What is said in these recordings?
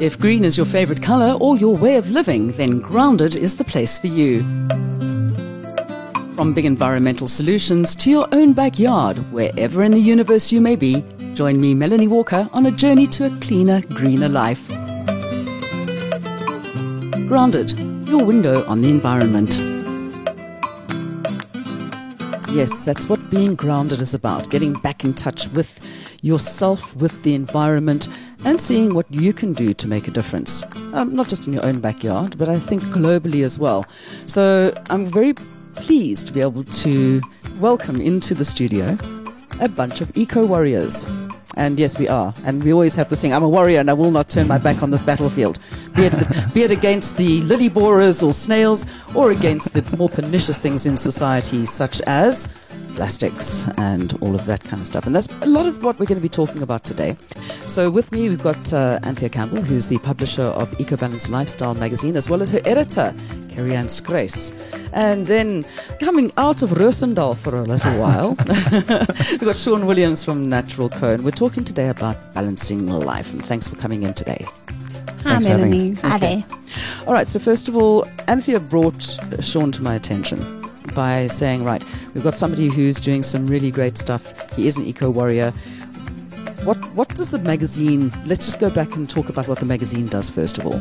If green is your favorite color or your way of living, then Grounded is the place for you. From big environmental solutions to your own backyard, wherever in the universe you may be, join me, Melanie Walker, on a journey to a cleaner, greener life. Grounded, your window on the environment. Yes, that's what being grounded is about getting back in touch with yourself, with the environment, and seeing what you can do to make a difference. Um, not just in your own backyard, but I think globally as well. So I'm very pleased to be able to welcome into the studio a bunch of eco warriors. And yes, we are. And we always have this thing I'm a warrior and I will not turn my back on this battlefield. Be it, the, be it against the lily borers or snails or against the more pernicious things in society, such as plastics and all of that kind of stuff. And that's a lot of what we're going to be talking about today. So with me, we've got uh, Anthea Campbell, who's the publisher of Eco EcoBalance Lifestyle magazine, as well as her editor, Carrie Ann Scrace. And then coming out of Rosendal for a little while, we've got Sean Williams from Natural Co. And we're talking today about balancing life. And thanks for coming in today. Hi, Melanie. Hi there. All right, so first of all, Anthea brought Sean to my attention by saying, right, we've got somebody who's doing some really great stuff. He is an eco warrior. What what does the magazine? Let's just go back and talk about what the magazine does first of all.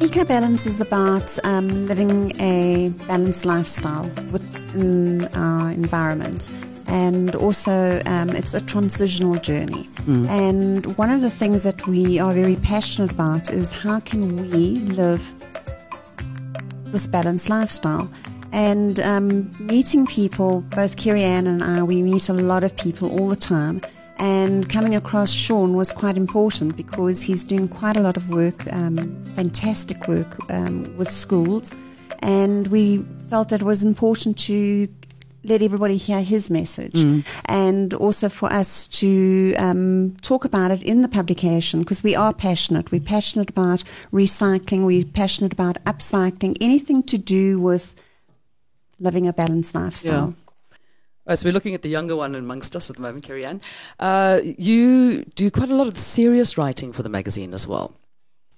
Eco Balance is about um, living a balanced lifestyle within our environment. And also, um, it's a transitional journey. Mm. And one of the things that we are very passionate about is how can we live this balanced lifestyle? And um, meeting people, both Carrie Ann and I, we meet a lot of people all the time. And coming across Sean was quite important because he's doing quite a lot of work, um, fantastic work um, with schools. And we felt that it was important to let everybody hear his message mm. and also for us to um, talk about it in the publication because we are passionate. We're passionate about recycling, we're passionate about upcycling, anything to do with living a balanced lifestyle. Yeah. Right, so we're looking at the younger one amongst us at the moment, Carrie Ann. Uh, you do quite a lot of serious writing for the magazine as well.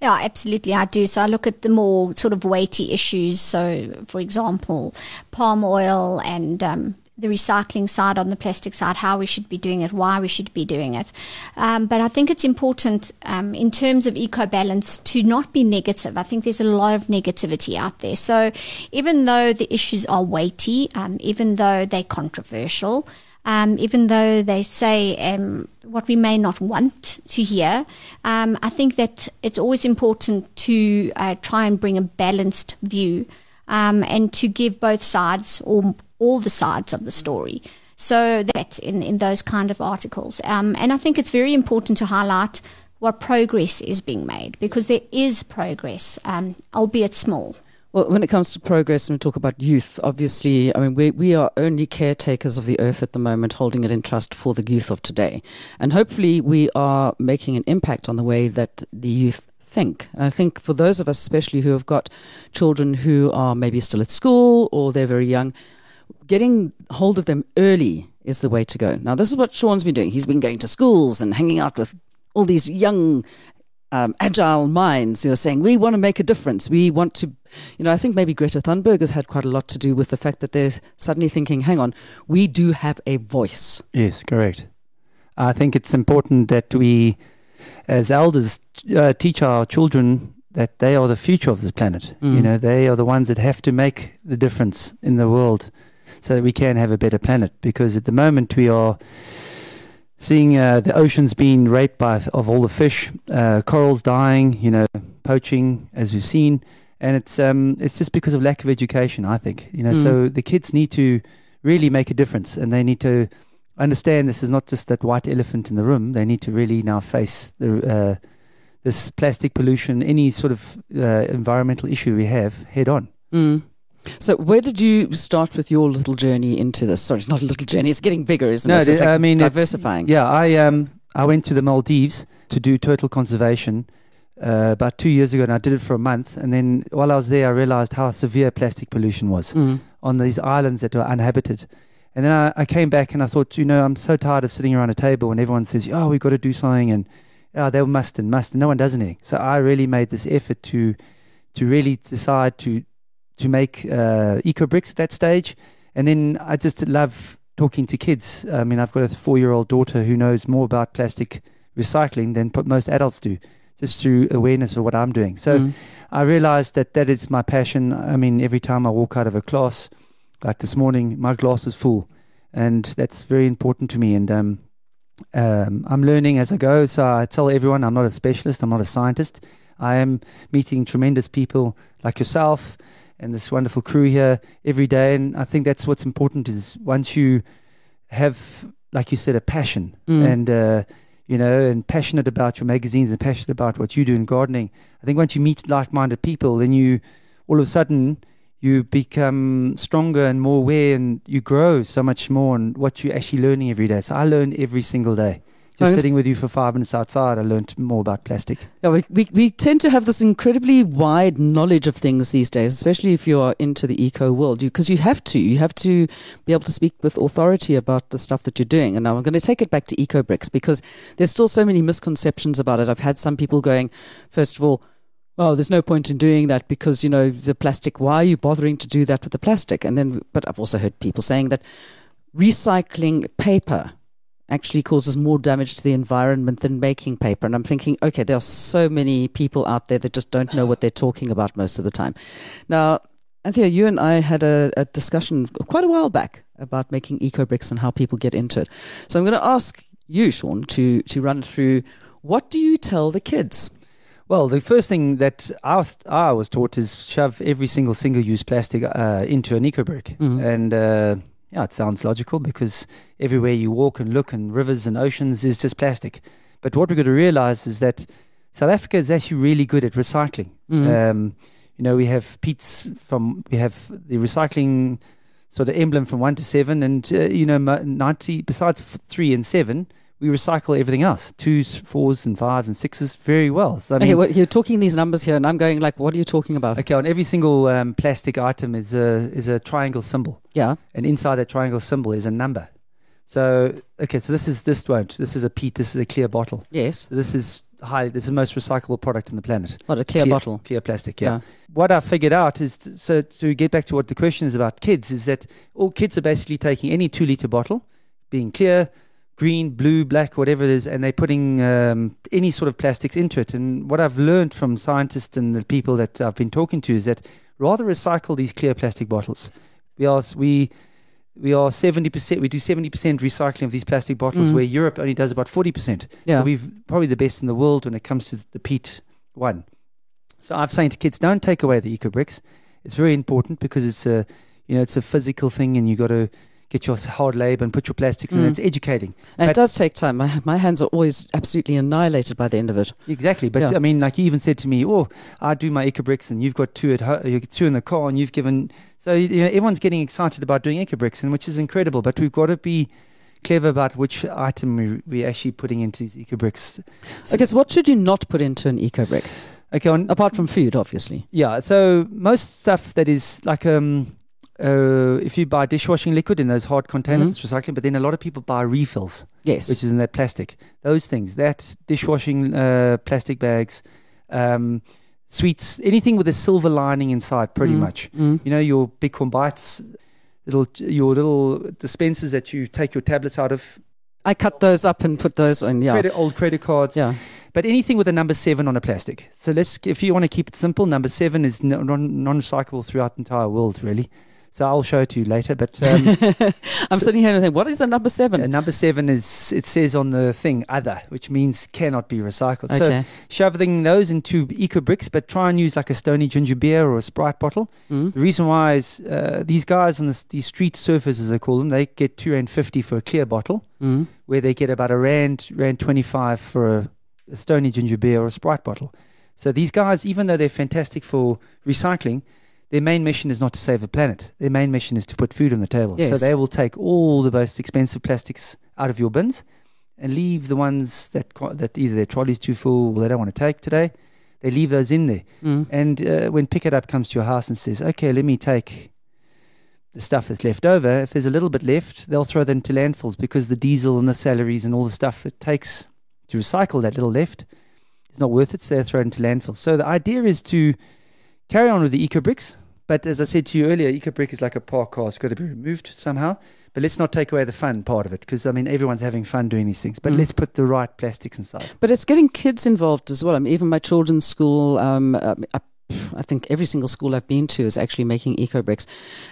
Yeah, absolutely, I do. So I look at the more sort of weighty issues. So, for example, palm oil and um, the recycling side, on the plastic side, how we should be doing it, why we should be doing it. Um, but I think it's important um, in terms of eco balance to not be negative. I think there's a lot of negativity out there. So even though the issues are weighty, um, even though they're controversial, um, even though they say um, what we may not want to hear, um, I think that it's always important to uh, try and bring a balanced view um, and to give both sides or all the sides of the story. So that in, in those kind of articles. Um, and I think it's very important to highlight what progress is being made because there is progress, um, albeit small. Well, when it comes to progress, and we talk about youth, obviously, I mean, we, we are only caretakers of the earth at the moment, holding it in trust for the youth of today. And hopefully, we are making an impact on the way that the youth think. And I think for those of us, especially who have got children who are maybe still at school or they're very young, getting hold of them early is the way to go. Now, this is what Sean's been doing. He's been going to schools and hanging out with all these young, um, agile minds who are saying, we want to make a difference. We want to, you know, I think maybe Greta Thunberg has had quite a lot to do with the fact that they're suddenly thinking, hang on, we do have a voice. Yes, correct. I think it's important that we, as elders, uh, teach our children that they are the future of this planet. Mm. You know, they are the ones that have to make the difference in the world so that we can have a better planet. Because at the moment we are seeing uh, the oceans being raped by of all the fish, uh, corals dying, you know, poaching as we've seen, and it's um, it's just because of lack of education. I think you know, mm. so the kids need to really make a difference, and they need to understand this is not just that white elephant in the room. They need to really now face the uh, this plastic pollution, any sort of uh, environmental issue we have head on. Mm. So, where did you start with your little journey into this? Sorry, it's not a little journey; it's getting bigger, isn't no, it? No, I mean diversifying. Yeah, I um I went to the Maldives to do turtle conservation uh, about two years ago, and I did it for a month. And then while I was there, I realized how severe plastic pollution was mm. on these islands that were uninhabited. And then I, I, came back and I thought, you know, I'm so tired of sitting around a table when everyone says, "Oh, we've got to do something," and oh, they must and must, and no one does anything. So I really made this effort to to really decide to to make uh, eco bricks at that stage, and then I just love talking to kids. I mean, I've got a four year old daughter who knows more about plastic recycling than most adults do, just through awareness of what I'm doing. So Mm. I realized that that is my passion. I mean, every time I walk out of a class, like this morning, my glass is full, and that's very important to me. And um, um, I'm learning as I go. So I tell everyone I'm not a specialist, I'm not a scientist. I am meeting tremendous people like yourself and this wonderful crew here every day. And I think that's what's important is once you have, like you said, a passion Mm. and uh, you know, and passionate about your magazines and passionate about what you do in gardening. I think once you meet like-minded people, then you all of a sudden you become stronger and more aware, and you grow so much more on what you're actually learning every day. So I learn every single day. Just sitting with you for five minutes outside, I learned more about plastic. Yeah, we, we, we tend to have this incredibly wide knowledge of things these days, especially if you are into the eco world, because you, have to. You have to be able to speak with authority about the stuff that you're doing. And now I'm going to take it back to eco bricks because there's still so many misconceptions about it. I've had some people going, first of all, oh, there's no point in doing that because, you know, the plastic, why are you bothering to do that with the plastic? And then, but I've also heard people saying that recycling paper actually causes more damage to the environment than making paper. And I'm thinking, okay, there are so many people out there that just don't know what they're talking about most of the time. Now, Anthea, you and I had a, a discussion quite a while back about making eco bricks and how people get into it. So I'm going to ask you, Sean, to to run through what do you tell the kids? Well, the first thing that I was, I was taught is shove every single single-use plastic uh, into an eco brick, Mhm. and uh, yeah, it sounds logical because everywhere you walk and look, and rivers and oceans is just plastic. But what we've got to realize is that South Africa is actually really good at recycling. Mhm. Um, you know, we have PETs from we have the recycling sort of emblem from one to seven, and uh, you know, ninety besides three and seven, we recycle everything else, twos, fours, and fives and sixes very well. So I okay, mean, well, you're talking these numbers here, and I'm going like, what are you talking about? okay, on every single um, plastic item is a is a triangle symbol, Yeah. and inside that triangle symbol is a number. So okay, so this is this won't. This is a PET. This is a clear bottle. Yes. So this is high. This is the most recyclable product on the planet. What a clear, bottle. Clear plastic, yeah. Yeah. What I figured out is t- so to get back to what the question is about kids is that all kids are basically taking any two liter bottle, being clear, green, blue, black, whatever it is, and they're putting um, any sort of plastics into it. And what I've learned from scientists and the people that I've been talking to is that rather recycle these clear plastic bottles. We are we we are seventy percent. We do seventy percent recycling of these plastic bottles, Mm. where Europe only does about forty percent. Yeah. So we've probably the best in the world when it comes to the PET one. So I've saying to kids, don't take away the eco bricks. It's very important because it's a, you know, it's a physical thing, and you got to get your hard labor and put your plastics in. Mm. It's educating. And But- it does take time. My, my hands are always absolutely annihilated by the end of it. Exactly, but Yeah. I mean, like you even said to me, "Oh, I do my eco bricks, and you've got two at ho- two in the car, and you've given." So you know, everyone's getting excited about doing eco bricks, and which is incredible. But we've got to be clever about which item we, we're actually putting into these eco bricks. So- Okay, so what should you not put into an eco brick? Okay, on Apart from food, obviously. Yeah, so most stuff that is like um uh if you buy dishwashing liquid in those hard containers, Mhm. it's recycling, but then a lot of people buy refills, Yes. which is in that plastic. Those things, that dishwashing uh plastic bags, um sweets, anything with a silver lining inside pretty Mm, much. mm. You know, your big bites, little your little dispensers that you take your tablets out of, I cut those up and put those on. Yeah. credit old credit cards, Yeah. but anything with a number seven on a plastic. So let's, if you want to keep it simple, number seven is non non recyclable throughout the entire world, really. So I'll show it to you later. But um, I'm So- sitting here and thinking, what is a number seven? uh, number seven is it says on the thing other, which means cannot be recycled. So okay. shoving those into eco bricks, but try and use like a Stoney ginger beer or a Sprite bottle. Mm. The reason why is uh, these guys on this, these street surfers, as they call them, they get two rand fifty for a clear bottle, Mm. where they get about a rand rand twenty five for a, a Stoney ginger beer or a Sprite bottle. So these guys, even though they're fantastic for recycling, their main mission is not to save the planet. Their main mission is to put food on the table. So they will take all the most expensive plastics out of your bins and leave the ones that that either their trolley's too full or they don't want to take today. They leave those in there. Mm. And uh, when Pikitup comes to your house and says, okay, let me take the stuff that's left over, if there's a little bit left, they'll throw that into landfills because the diesel and the salaries and all the stuff that takes to recycle that little left. is not worth it, so they throw it into landfills. So the idea is to carry on with the eco bricks, but as I said to you earlier, eco brick is like a park car; it's got to be removed somehow. But let's not take away the fun part of it, because I mean everyone's having fun doing these things. But Mm. let's put the right plastics inside. But it's getting kids involved as well. I mean, even my children's school, um, uh, I, I think every single school I've been to is actually making eco bricks.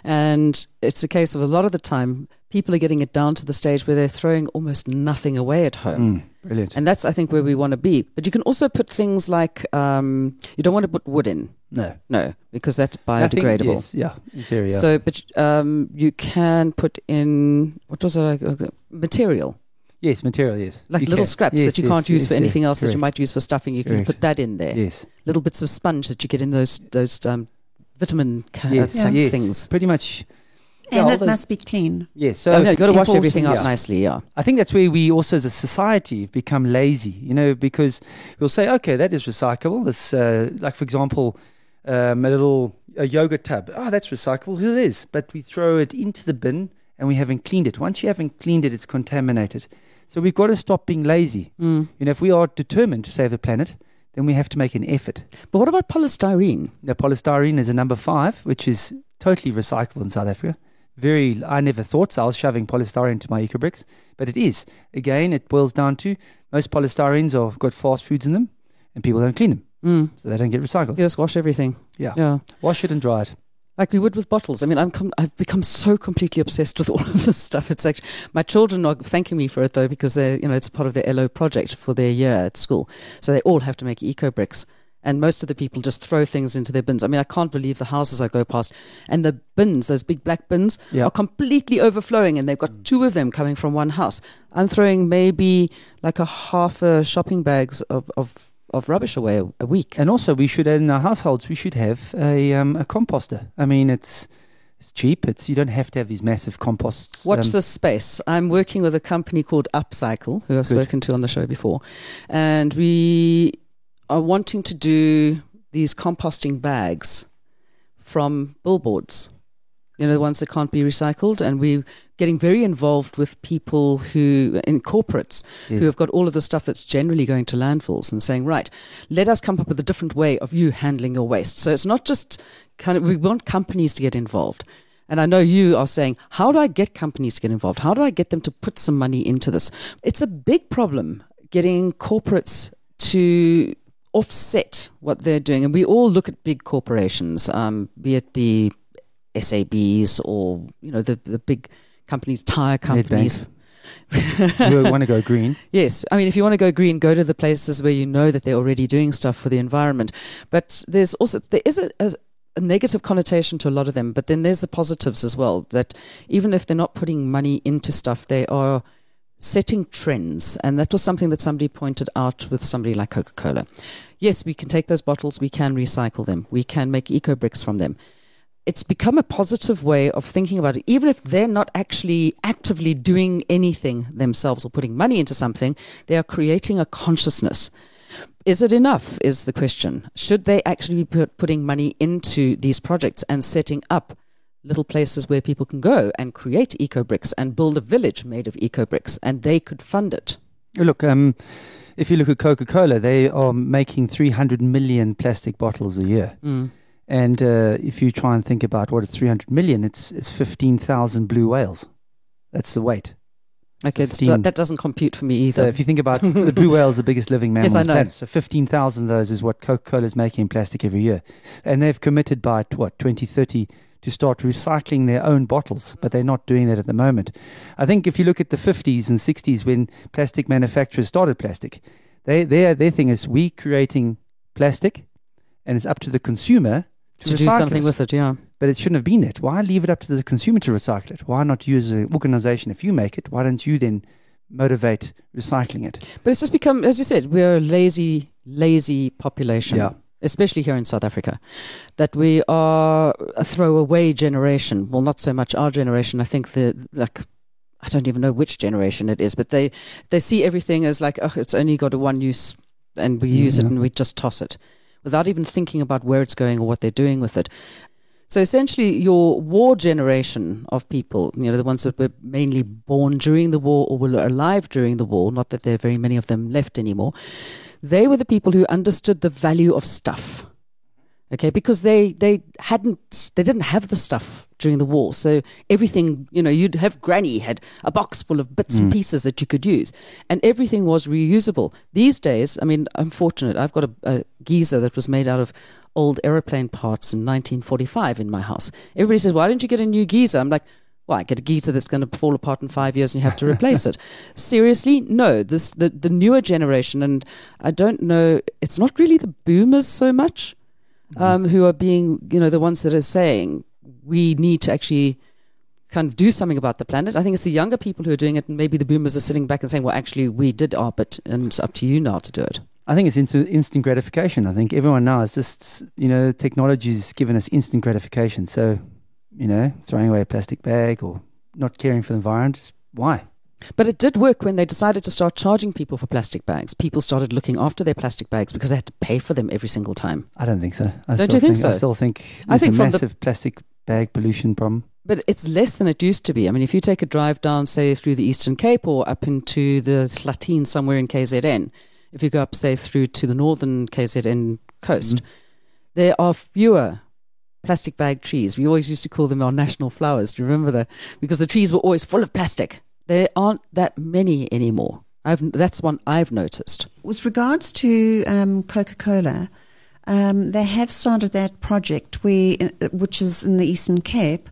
And it's a case of a lot of the time, people are getting it down to the stage where they're throwing almost nothing away at home. Mm, brilliant. And that's, I think, where we want to be. But you can also put things like um, you don't want to put wood in. no, No, because that's I think, biodegradable. yes, yeah, in theory, yeah. So, but um, you can put in what was it? like, uh, Material, yes, material, yes, like You little can. scraps Yes, that you yes, can't use yes, for yes, anything else that you might use for stuffing. You can Correct. put that in there. Yes, Little bits of sponge that you get in those those um, vitamin ca- yes, type yes. things. Pretty much. Yeah, And all it those- must be clean. Yes. So oh, no, you've got to wash everything out yeah. nicely. Yeah. I think that's where we also, as a society, have become lazy. You know, because we'll say, okay, that is recyclable. This, uh, like for example, um, a little a yogurt tub. Oh, that's recyclable. It is, but we throw it into the bin and we haven't cleaned it. Once you haven't cleaned it, it's contaminated. So we've got to stop being lazy. Mm. You know, if we are determined to save the planet, then we have to make an effort. But what about polystyrene? Now, polystyrene is a number five, which is totally recyclable in South Africa. Very, I never thought so. I was shoving polystyrene into my ecobricks, but it is. Again, it boils down to most polystyrenes are got fast foods in them, and people don't clean them, Mm. so they don't get recycled. You just wash everything. Yeah. Yeah. Wash it and dry it. Like we would with bottles. I mean, I'm com- I've become so completely obsessed with all of this stuff. It's actually my children are thanking me for it though because they, you know, it's part of their LO project for their year at school. So they all have to make eco bricks, and most of the people just throw things into their bins. I mean, I can't believe the houses I go past, and the bins, those big black bins, Yeah. are completely overflowing, and they've got two of them coming from one house. I'm throwing maybe like a half a shopping bags of of, of rubbish away a, a week. And also, we should in our households we should have a um, a composter. I mean, it's it's cheap. It's you don't have to have these massive composts. Watch um, this space. I'm working with a company called Upcycle, who I've Good. spoken to on the show before. And we are wanting to do these composting bags from billboards, you know, the ones that can't be recycled. And we're getting very involved with people who, in corporates, Yes. who have got all of the stuff that's generally going to landfills and saying, right, let us come up with a different way of you handling your waste. So it's not just kind of, we want companies to get involved. And I know you are saying, how do I get companies to get involved? How do I get them to put some money into this? It's a big problem getting corporates to offset what they're doing. And we all look at big corporations, um, be it the SABs or, you know, the, the big companies, tire companies. you want to go green. Yes, I mean, if you want to go green, go to the places where you know that they're already doing stuff for the environment. But there's also there is a, a, a negative connotation to a lot of them, but then there's the positives as well. That even if they're not putting money into stuff, they are setting trends, and that was something that somebody pointed out with somebody like Coca Cola. Yes, we can take those bottles, we can recycle them, we can make eco bricks from them it's become a positive way of thinking about it. Even if they're not actually actively doing anything themselves or putting money into something, they are creating a consciousness. Is it enough? Is the question. Should they actually be put, putting money into these projects and setting up little places where people can go and create eco bricks and build a village made of eco bricks and they could fund it? Look, um, if you look at Coca Cola, they are making 300 million plastic bottles a year. Mm. And uh, if you try and think about what it's 300 million, it's, it's 15,000 blue whales. That's the weight. Okay, that doesn't compute for me either. So if you think about the blue whale is the biggest living mammal Yes, I on the know. planet. So 15,000 of those is what Coca-Cola is making in plastic every year. And they've committed by, what, 2030 to start recycling their own bottles, but they're not doing that at the moment. I think if you look at the 50s and 60s when plastic manufacturers started plastic, they, their, their thing is we creating plastic and it's up to the consumer to, to do something it. with it, yeah. But it shouldn't have been that. Why leave it up to the consumer to recycle it? Why not use an organization? If you make it, why don't you then motivate recycling it? But it's just become, as you said, we're a lazy, lazy population. Yeah. Especially here in South Africa, that we are a throwaway generation. Well, not so much our generation. I think the like, I don't even know which generation it is, but they they see everything as like, oh, it's only got a one use, and we mm, use it and we just toss it, without even thinking about where it's going or what they're doing with it. So essentially, your war generation of people, you know, the ones that were mainly born during the war or were alive during the war, not that there are very many of them left anymore, they were the people who understood the value of stuff. Okay, because they, they hadn't, they didn't have the stuff during the war. So everything, you know, you'd have Granny had a box full of bits and mm. pieces that you could use, and everything was reusable. These days, I mean, I'm fortunate. I've got a, a geyser that was made out of old aeroplane parts in 1945 in my house. Everybody says, "Why don't you get a new geyser?" I'm like, "Well, I get a geyser that's going to fall apart in five years and you have to replace it." Seriously, no. This the the newer generation, and I don't know. It's not really the boomers so much um, who are being, you know, the ones that are saying we need to actually kind of do something about the planet. I think it's the younger people who are doing it, and maybe the boomers are sitting back and saying, "Well, actually, we did our bit, and it's up to you now to do it." I think it's instant, instant gratification. I think everyone now is just, you know, technology's given us instant gratification. So, you know, throwing away a plastic bag or not caring for the environment, why? But it did work when they decided to start charging people for plastic bags. People started looking after their plastic bags because they had to pay for them every single time. I don't think so. I Don't still you think so? I still think I there's think a from the- massive plastic bag pollution problem. But it's less than it used to be. I mean, if you take a drive down, say, through the Eastern Cape or up into the Slatine somewhere in KZN, if you go up, say, through to the northern KZN coast, Mhm. there are fewer plastic bag trees. We always used to call them our national flowers. Do you remember that? Because the trees were always full of plastic. There aren't that many anymore. I've, that's one I've noticed. With regards to um, Coca Cola, um, they have started that project where, uh, which is in the Eastern Cape,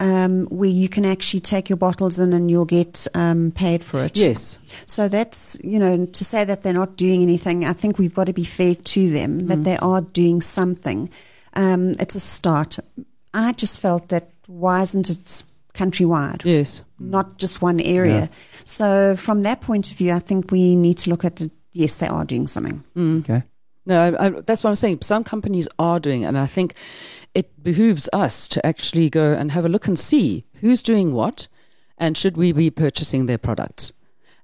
um, where you can actually take your bottles in and you'll get um, paid for it. Yes. So that's, you know, to say that they're not doing anything, I think we've got to be fair to them, that they are doing something. Um, it's a start. I just felt that why isn't it countrywide? Yes. not just one area. Yeah. So from that point of view, I think we need to look at it. Yes, they are doing something. Mm. Okay. No, I, I, that's what I'm saying. Some companies are doing, and I think it behooves us to actually go and have a look and see who's doing what, and should we be purchasing their products.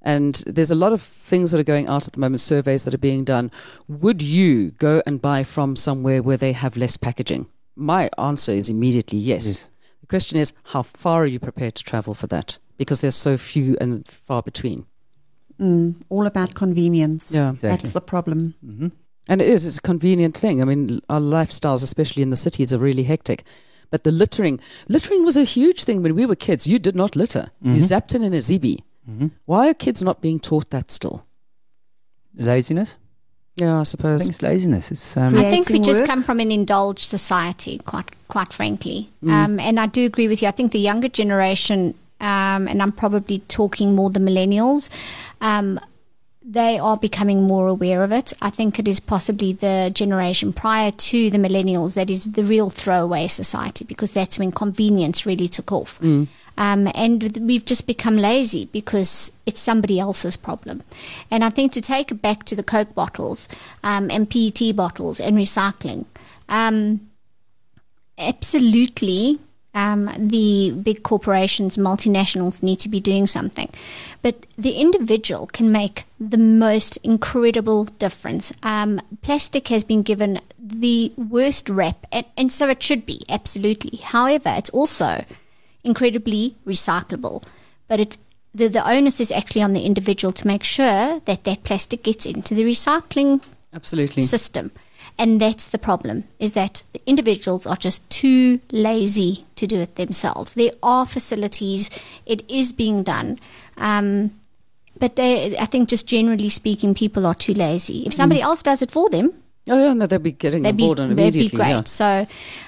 And there's a lot of things that are going out at the moment, surveys that are being done. Would you go and buy from somewhere where they have less packaging? My answer is immediately yes. Yes. The question is, how far are you prepared to travel for that? Because there's so few and far between. Mm, all about convenience. Yeah. Exactly. That's the problem. hmm And it is, it's a convenient thing. I mean, our lifestyles, especially in the cities, are really hectic. But the littering, littering was a huge thing when we were kids. You did not litter. You Mhm. zapped in in a zibi. hmm Why are kids not being taught that still? Laziness. Yeah, I suppose. I suppose. think it's laziness. It's um, I think we Creating just work. come from an indulged society, quite quite frankly. Mm. Um, and I do agree with you. I think the younger generation, um, and I'm probably talking more the millennials, um, they are becoming more aware of it. I think it is possibly the generation prior to the millennials that is the real throwaway society because that's when convenience really took off. Mm. Um, and we've just become lazy because it's somebody else's problem. And I think to take it back to the Coke bottles um, and PET bottles and recycling, um, absolutely um, the big corporations, multinationals need to be doing something. But the individual can make the most incredible difference. Um, plastic has been given the worst rep, and, and so it should be, absolutely. However, it's also incredibly recyclable. But it, the, the onus is actually on the individual to make sure that that plastic gets into the recycling Absolutely. system. And that's the problem, is that the individuals are just too lazy to do it themselves. There are facilities, it is being done. Um, but they, I think just generally speaking, people are too lazy. If somebody else does it for them, Oh, yeah, no, they'll be getting they'd on be, board on they'd be immediately. great. yeah. So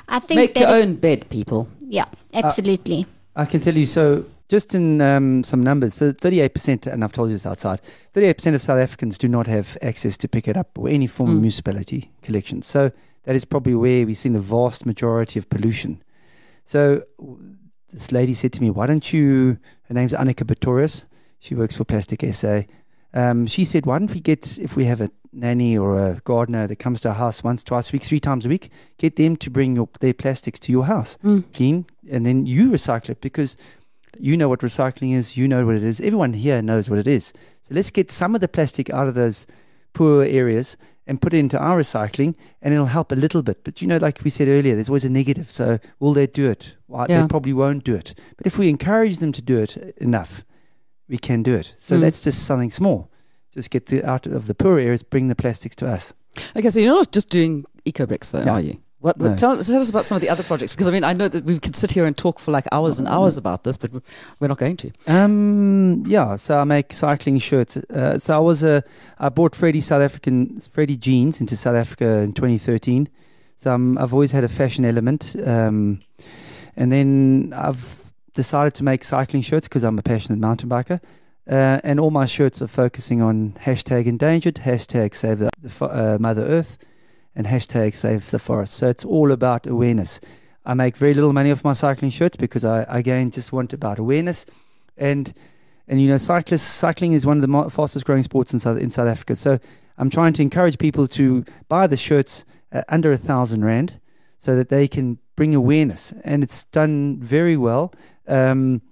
I think Make your it- own bed, people. Yeah, absolutely. I can tell you. So, just in um, some numbers, so 38%, and I've told you this outside, 38% of South Africans do not have access to Pikitup or any form of Mm. municipality collection. So, that is probably where we've seen the vast majority of pollution. So, this lady said to me, Why don't you? Her name's Annika Pretorius. She works for Plastic SA. Um, she said, Why don't we get, if we have a nanny or a gardener that comes to our house once, twice a week, three times a week, get them to bring your, their plastics to your house Mm. clean, and then you recycle it because you know what recycling is, you know what it is. Everyone here knows what it is. So let's get some of the plastic out of those poor areas and put it into our recycling, and it'll help a little bit. But you know, like we said earlier, there's always a negative. So will they do it? Well, Yeah. They probably won't do it. But if we encourage them to do it enough, we can do it. So Mm. that's just something small. Just get the, out of the poor areas, bring the plastics to us. Okay, so you're not just doing eco bricks, though, No. are you? What, No. tell, tell us about some of the other projects because I mean I know that we could sit here and talk for like hours and hours about this, but we're not going to. Um, yeah, so I make cycling shirts. Uh, so I was a, I bought Freddy South African, Freddy jeans into South Africa in 2013. So um, I've always had a fashion element. Um, and then I've decided to make cycling shirts because I'm a passionate mountain biker. Uh, and all my shirts are focusing on hashtag endangered, hashtag save the, the uh, Mother Earth, and hashtag save the forest. So it's all about awareness. I make very little money off my cycling shirts because I, again, just want about awareness. And, and you know, cyclists, cycling is one of the fastest growing sports in South, in South Africa. So I'm trying to encourage people to buy the shirts under a thousand rand so that they can bring awareness. And it's done very well. Um,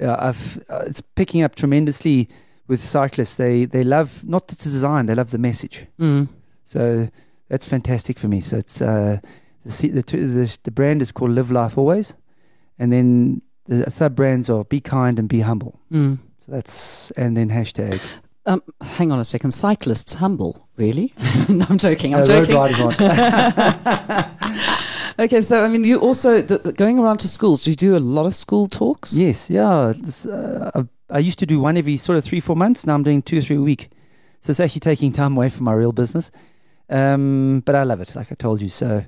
uh, I've, uh, it's picking up tremendously with cyclists. They, they love not the design, they love the message. Mm. So that's fantastic for me. So it's uh, the, the, two- the the brand is called Live Life Always, and then the sub brands are Be Kind and Be Humble. Mm. So that's and then hashtag. Um, hang on a second. Cyclists humble, really? no, I'm joking. I'm road joking. Okay, so I mean, you also the, the, going around to schools. Do you do a lot of school talks? yes, yeah. Uh, I, I used to do one every sort of three four months. Now I'm doing two or three a week. So it's actually taking time away from my real business. Um, but I love it, like I told you. So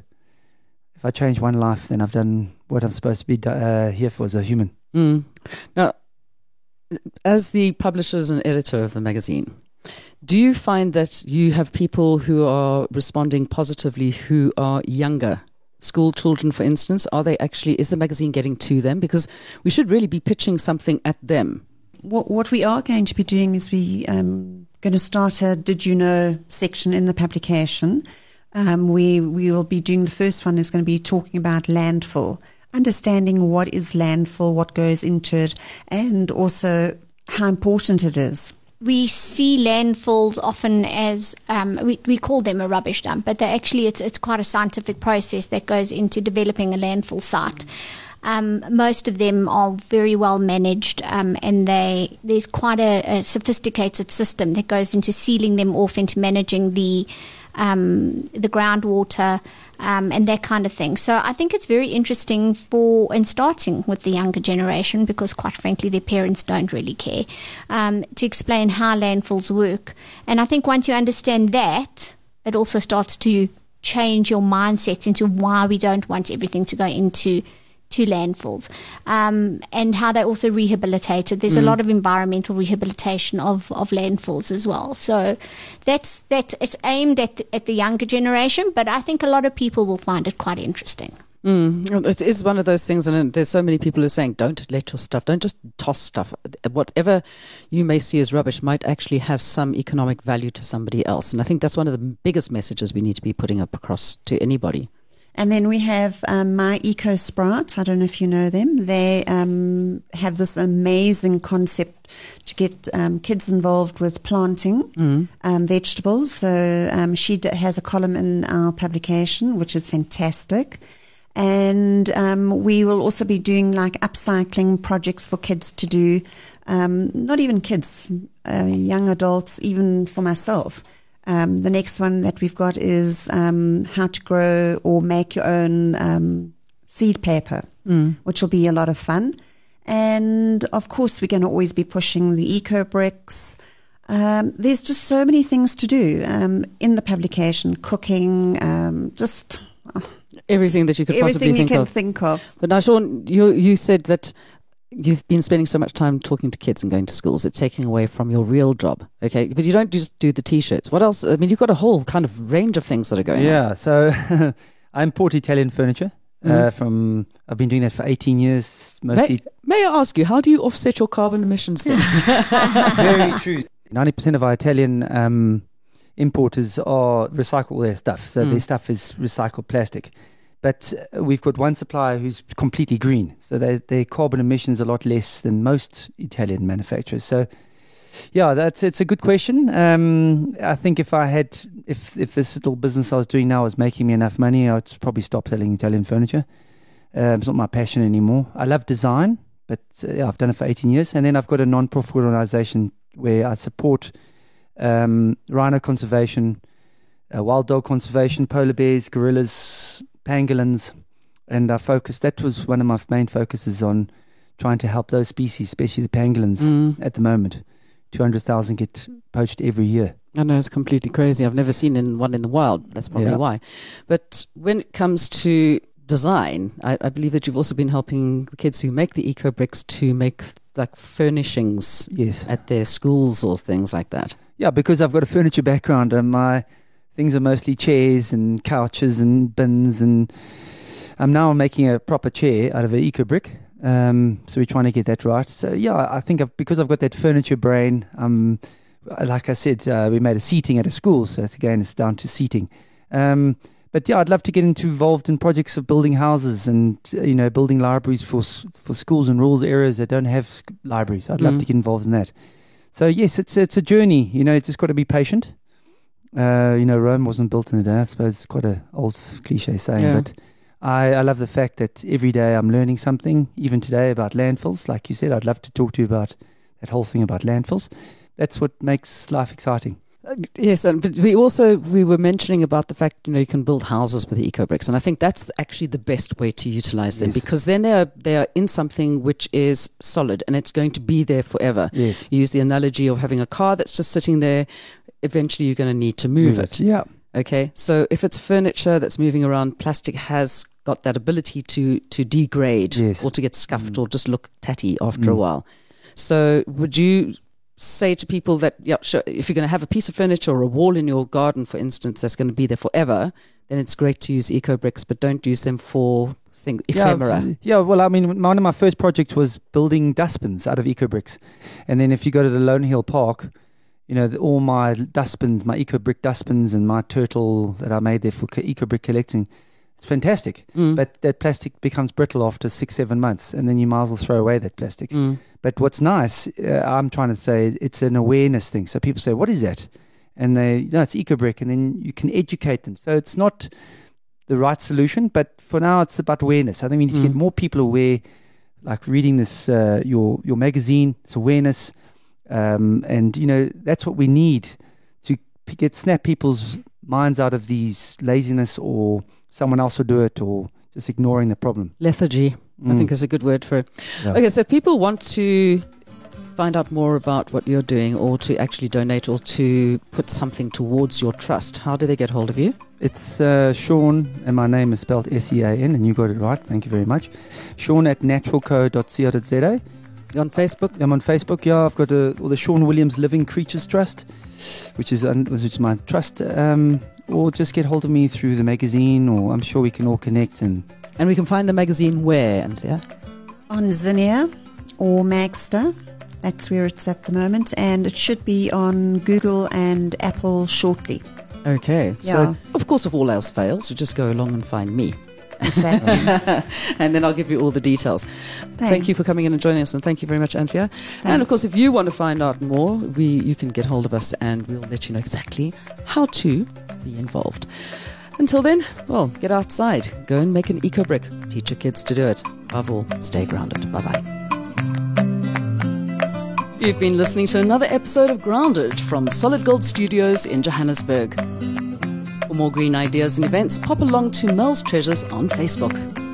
if I change one life, then I've done what I'm supposed to be uh, here for as a human. Mm. Now, as the publishers and editor of the magazine, do you find that you have people who are responding positively who are younger? School children, for instance, are they actually, is the magazine getting to them? Because we should really be pitching something at them. What, what we are going to be doing is we um, going to start a Did You Know section in the publication. Um, we we will be doing the first one is going to be talking about landfill, understanding what is landfill, what goes into it, and also how important it is. We see landfills often as um, we, we call them a rubbish dump, but they actually it's it's quite a scientific process that goes into developing a landfill site. Um, most of them are very well managed, um, and they there's quite a, a sophisticated system that goes into sealing them off, into managing the um, the groundwater um, and that kind of thing. So I think it's very interesting for and starting with the younger generation because, quite frankly, their parents don't really care um, to explain how landfills work. And I think once you understand that, it also starts to change your mindset into why we don't want everything to go into to landfills um, and how they also rehabilitated. There's a lot of environmental rehabilitation of, of landfills as well. So that's that. It's aimed at at the younger generation, but I think a lot of people will find it quite interesting. Mm, it is one of those things, and there's so many people who are saying, "Don't let your stuff, don't just toss stuff. Whatever you may see as rubbish might actually have some economic value to somebody else." And I think that's one of the biggest messages we need to be putting up across to anybody. And then we have um, My Eco Sprout. I don't know if you know them. They um, have this amazing concept to get um, kids involved with planting um, vegetables. So um, she d- has a column in our publication, which is fantastic. And um, we will also be doing like upcycling projects for kids to do. Um, not even kids, uh, young adults, even for myself. Um, the next one that we've got is um, how to grow or make your own um, seed paper, which will be a lot of fun. And of course, we're going to always be pushing the eco bricks. Um, there's just so many things to do um, in the publication, cooking, um, just Everything that you could possibly everything you think can of. think of. But now, Sean, you you said that you've been spending so much time talking to kids and going to schools. It's taking away from your real job. Okay, but you don't just do the t-shirts. What else? I mean, you've got a whole kind of range of things that are going on. Yeah, so I import Italian furniture uh, from. I've been doing that for 18 years, mostly May I ask you, how do you offset your carbon emissions then? very true. Ninety percent of our Italian um, importers are recycle their stuff, so Mm. their stuff is recycled plastic. But uh, we've got one supplier who's completely green, so their their carbon emissions are a lot less than most Italian manufacturers. So, yeah, that's it's a good question. Um, I think if I had if if this little business I was doing now was making me enough money, I'd probably stop selling Italian furniture. Um, it's not my passion anymore. I love design, but uh, yeah, I've done it for 18 years. And then I've got a non-profit organization where I support um, rhino conservation, uh, wild dog conservation, polar bears, gorillas, pangolins, and I focus. That was one of my main focuses on trying to help those species, especially the pangolins. Mm. At the moment, 200,000 get poached every year. I know it's completely crazy. I've never seen in one in the wild. That's probably Yeah. why. But when it comes to design, I, I believe that you've also been helping the kids who make the eco bricks to make like furnishings Yes. at their schools or things like that. Yeah, because I've got a furniture background and my things are mostly chairs and couches and bins and I'm now making a proper chair out of an eco brick. Um, so we're trying to get that right. So yeah, I think I've, because I've got that furniture brain, um, like I said, uh, we made a seating at a school. So again, it's down to seating. Um, but yeah, I'd love to get into involved in projects of building houses and uh, you know building libraries for for schools in rural areas that don't have libraries. I'd love Mm. to get involved in that. So yes, it's it's a journey. You know, it's just got to be patient. Uh, you know, Rome wasn't built in a day. I suppose it's quite an old cliche saying, Yeah. but I, I love the fact that every day I'm learning something. Even today about landfills, like you said, I'd love to talk to you about that whole thing about landfills. That's what makes life exciting. Uh, Yes, and but we also we were mentioning about the fact you know you can build houses with eco bricks, and I think that's actually the best way to utilize them Yes. because then they are they are in something which is solid and it's going to be there forever. Yes, You use the analogy of having a car that's just sitting there. Eventually, you're going to need to move, it. Yeah, Okay, so if it's furniture that's moving around, plastic has got that ability to to degrade Yes. or to get scuffed Mm. or just look tatty after a Mm. while. So would you say to people that yeah, sure, if you're going to have a piece of furniture or a wall in your garden, for instance, that's going to be there forever, then it's great to use eco bricks, but don't use them for things ephemera. Yeah, yeah, well, I mean, one of my first projects was building dustbins out of eco bricks, and then if you go to the Lone Hill Park, you know, the, all my dustbins, my eco brick dustbins, and my turtle that I made there for eco brick collecting, it's fantastic. Mm. But that plastic becomes brittle after six, seven months, and then you might as well throw away that plastic. Mm. But what's nice, uh, I'm trying to say, it's an awareness thing. So people say, "What is that?" And they, no, it's eco brick, and then you can educate them. So it's not the right solution, but for now, it's about awareness. I think we need to get Mm. more people aware, like reading this uh, your your magazine. It's awareness, um, and you know that's what we need to p- get snap people's minds out of these laziness or someone else will do it or just ignoring the problem. Lethargy, I Mm. think is a good word for it. Yeah. Okay, so if people want to find out more about what you're doing or to actually donate or to put something towards your trust, how do they get hold of you? It's uh, Sean, and my name is spelled S E A N, and you got it right. Thank you very much. Sean at naturalco.co.za. On Facebook? I'm on Facebook. Yeah, I've got a, or the Sean Williams Living Creatures Trust, which is which is my trust. Um, or just get hold of me through the magazine, or I'm sure we can all connect. And And we can find the magazine where, Anthea? On Zinio or Magzter. That's where it's at the moment, and it should be on Google and Apple shortly. Okay. Yeah. So, of course, if all else fails, you just go along and find me. Exactly. and then I'll give you all the details. Thank you for coming in and joining us, and thank you very much, Anthea. And of course, if you want to find out more, we you can get hold of us, and we'll let you know exactly how to be involved. Until then, well, get outside, go and make an eco brick, teach your kids to do it. Above all, stay grounded. Bye bye. You've been listening to another episode of Grounded from Solid Gold Studios in Johannesburg. For more green ideas and events, pop along to Mel's Treasures on Facebook.